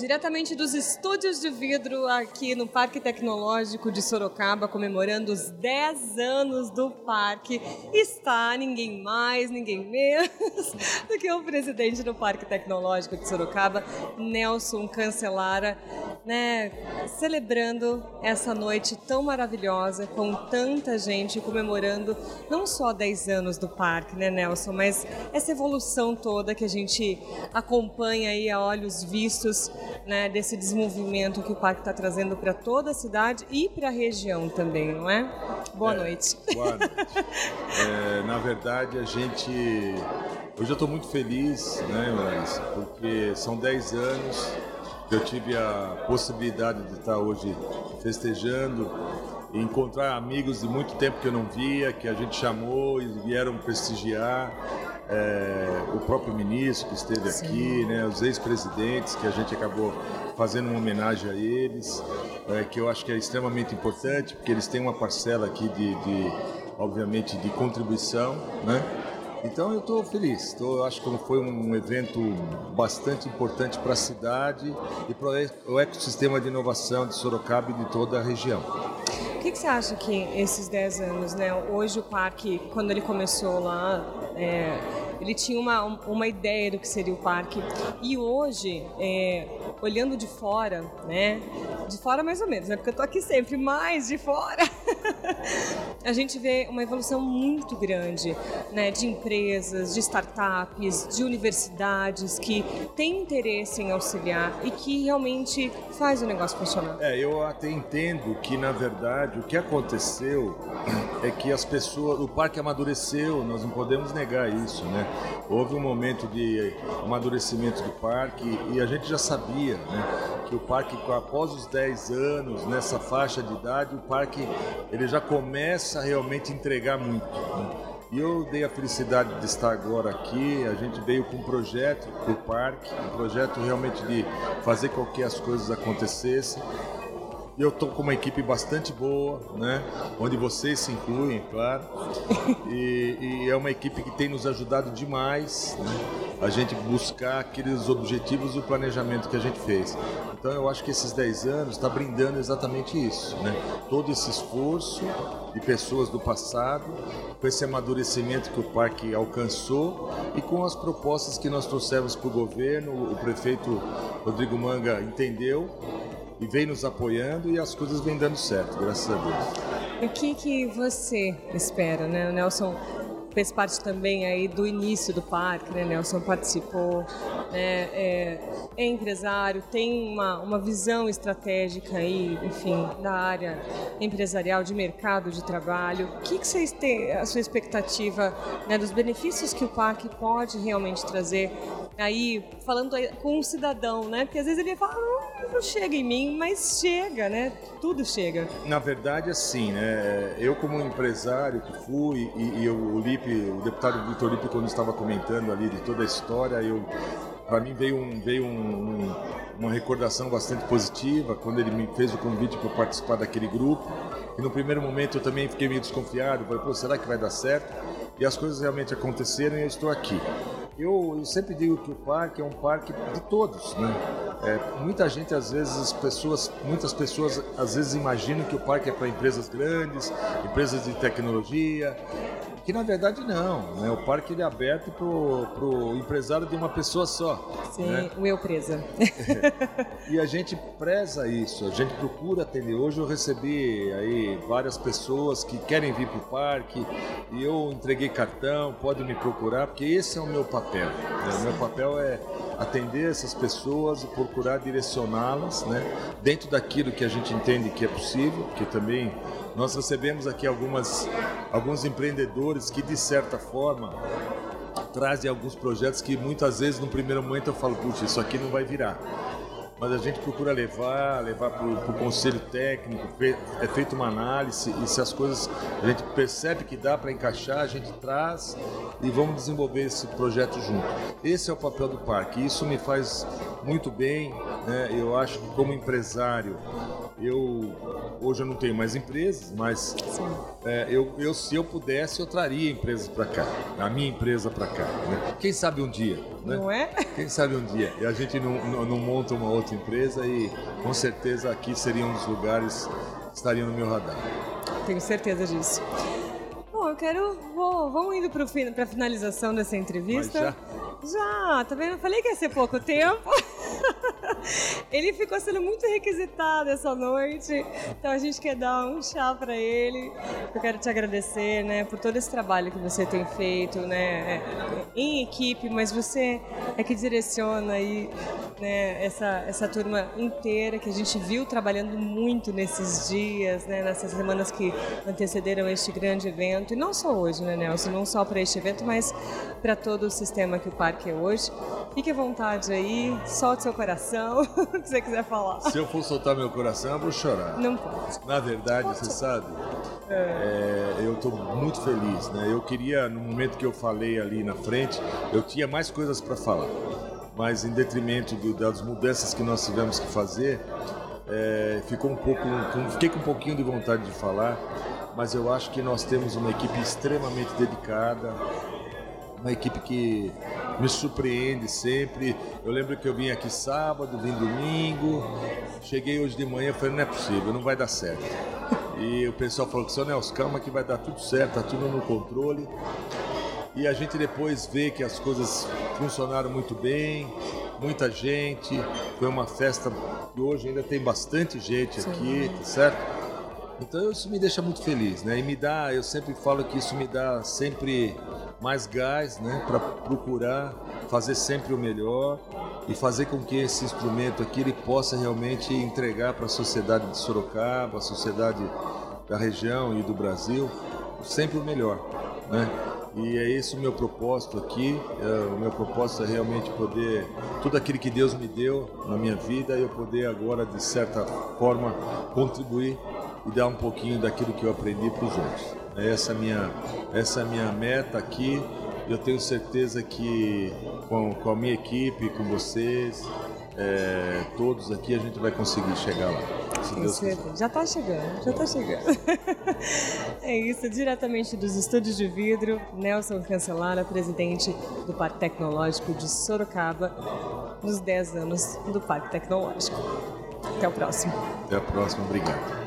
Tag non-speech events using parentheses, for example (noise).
diretamente dos estúdios de vidro aqui no Parque Tecnológico de Sorocaba, comemorando os 10 anos do parque, está ninguém mais, ninguém menos (laughs) do que o presidente do Parque Tecnológico de Sorocaba, Nelson Cancelara, né, celebrando essa noite tão maravilhosa com tanta gente comemorando não só 10 anos do parque, né, Nelson, mas essa evolução toda que a gente acompanha aí a olhos vistos né, desse desenvolvimento que o parque está trazendo para toda a cidade e para a região também, não é? Boa é, noite. Boa noite. (laughs) é, na verdade, a gente. Hoje eu estou muito feliz, né, Larissa? Porque são 10 anos que eu tive a possibilidade de estar hoje festejando e encontrar amigos de muito tempo que eu não via, que a gente chamou e vieram prestigiar é, o próprio ministro que esteve Sim. aqui, né, os ex-presidentes que a gente acabou fazendo uma homenagem a eles, é, que eu acho que é extremamente importante, porque eles têm uma parcela aqui de, de obviamente, de contribuição, né? Então eu estou feliz. Tô, eu acho que foi um evento bastante importante para a cidade e para o ecossistema de inovação de Sorocaba e de toda a região. O que, que, você acha que esses 10 anos, né? Hoje o parque, quando ele começou lá, é, ele tinha uma, uma ideia do que seria o parque. E hoje, é, olhando de fora, né? De fora mais ou menos, né? Porque eu tô aqui sempre, mais de fora. (laughs) (laughs) a gente vê uma evolução muito grande, né? De empresas, de startups, de universidades que têm interesse em auxiliar e que realmente faz o negócio funcionar. É, eu até entendo que, na verdade, o que aconteceu é que as pessoas, o parque amadureceu, nós não podemos negar isso, né? Houve um momento de amadurecimento do parque e a gente já sabia né, que o parque, após os 10 anos, nessa faixa de idade, o parque ele já começa a realmente entregar muito. Né? E eu dei a felicidade de estar agora aqui. A gente veio com um projeto para o parque, um projeto realmente de fazer com que as coisas acontecessem. Eu estou com uma equipe bastante boa, né? Onde vocês se incluem, claro. (laughs) E, e é uma equipe que tem nos ajudado demais né? a gente buscar aqueles objetivos e o planejamento que a gente fez. Então eu acho que esses 10 anos está brindando exatamente isso, né? Todo esse esforço de pessoas do passado, com esse amadurecimento que o parque alcançou e com as propostas que nós trouxemos para o governo, o prefeito Rodrigo Manga entendeu e vem nos apoiando e as coisas vêm dando certo, graças a Deus. O que, que você espera, né? Nelson fez parte também aí do início do parque, né? Nelson participou, né? é, é, empresário, tem uma, uma visão estratégica aí, enfim, da área empresarial, de mercado de trabalho. O que, que vocês têm, a sua expectativa né, dos benefícios que o parque pode realmente trazer aí, falando com um cidadão, né? Porque às vezes ele fala, não, não chega em mim, mas chega, né? Tudo chega. Na verdade, assim, né? Eu como empresário que fui e, e o Lipe, o deputado Vitor Lipe, quando estava comentando ali de toda a história, eu para mim veio, um, veio um, um, uma recordação bastante positiva quando ele me fez o convite para participar daquele grupo. E no primeiro momento eu também fiquei meio desconfiado, falei, pô, será que vai dar certo? E as coisas realmente aconteceram e eu estou aqui. Eu, eu, sempre digo que o parque é um parque de todos, né? É, muita gente às vezes as pessoas, muitas pessoas às vezes imaginam que o parque é para empresas grandes, empresas de tecnologia, que na verdade não, né? O parque ele é aberto para o empresário de uma pessoa só. Sim, né? o eu presa. (laughs) e a gente preza isso, a gente procura atender. Hoje eu recebi aí várias pessoas que querem vir para o parque e eu entreguei cartão, pode me procurar, porque esse é o meu papel. Né? O meu papel é atender essas pessoas e procurar direcioná-las né? dentro daquilo que a gente entende que é possível, que também nós recebemos aqui algumas, alguns empreendedores que, de certa forma, trazem alguns projetos que muitas vezes no primeiro momento eu falo, puxa, isso aqui não vai virar. Mas a gente procura levar, levar para o conselho técnico, é feita uma análise e se as coisas a gente percebe que dá para encaixar, a gente traz e vamos desenvolver esse projeto junto. Esse é o papel do parque. Isso me faz muito bem. Né? Eu acho que como empresário eu hoje eu não tenho mais empresas, mas é, eu, eu, se eu pudesse, eu traria empresas para cá, a minha empresa para cá. Né? Quem sabe um dia, né? Não é? (laughs) Quem sabe um dia. E a gente não, não, não monta uma outra empresa e com certeza aqui seria um dos lugares que estariam no meu radar. Tenho certeza disso. Bom, eu quero. Vou, vamos indo para a finalização dessa entrevista. Já, tá vendo? Eu falei que ia ser pouco tempo. (laughs) ele ficou sendo muito requisitado essa noite, então a gente quer dar um chá para ele. Eu quero te agradecer, né, por todo esse trabalho que você tem feito, né, em equipe, mas você é que direciona aí, né, essa essa turma inteira que a gente viu trabalhando muito nesses dias, né, nessas semanas que antecederam este grande evento e não só hoje, né, Nelson, não só para este evento, mas para todo o sistema que o parque é hoje. Fique à vontade aí, solte seu coração, (laughs) o que você quiser falar. Se eu for soltar meu coração, eu vou chorar. Não pode. Na verdade, você sabe, é, eu estou muito feliz, né? Eu queria, no momento que eu falei ali na frente, eu tinha mais coisas para falar, mas em detrimento do, das mudanças que nós tivemos que fazer, é, ficou um pouco, fiquei com um pouquinho de vontade de falar, mas eu acho que nós temos uma equipe extremamente dedicada, uma equipe que me surpreende sempre. Eu lembro que eu vim aqui sábado, vim domingo, cheguei hoje de manhã e falei, não é possível, não vai dar certo. E o pessoal falou que, seu Nelson, calma que vai dar tudo certo, tá tudo no controle. E a gente depois vê que as coisas funcionaram muito bem, muita gente, foi uma festa que hoje ainda tem bastante gente Sim. aqui, tá certo? Então isso me deixa muito feliz, né? E me dá, eu sempre falo que isso me dá sempre mais gás, né, para procurar fazer sempre o melhor e fazer com que esse instrumento aqui ele possa realmente entregar para a sociedade de Sorocaba, a sociedade da região e do Brasil sempre o melhor, né? E é esse o meu propósito aqui. É, o meu propósito é realmente poder tudo aquilo que Deus me deu na minha vida, eu poder agora de certa forma contribuir e dar um pouquinho daquilo que eu aprendi para os outros. Essa é minha, essa é minha meta aqui. Eu tenho certeza que com, com a minha equipe, com vocês, é, todos aqui, a gente vai conseguir chegar lá. Já está chegando, já está chegando. (laughs) é isso, diretamente dos estúdios de vidro, Nelson Cancelara, presidente do Parque Tecnológico de Sorocaba, nos 10 anos do Parque Tecnológico. Até o próximo. Até a próxima, obrigado.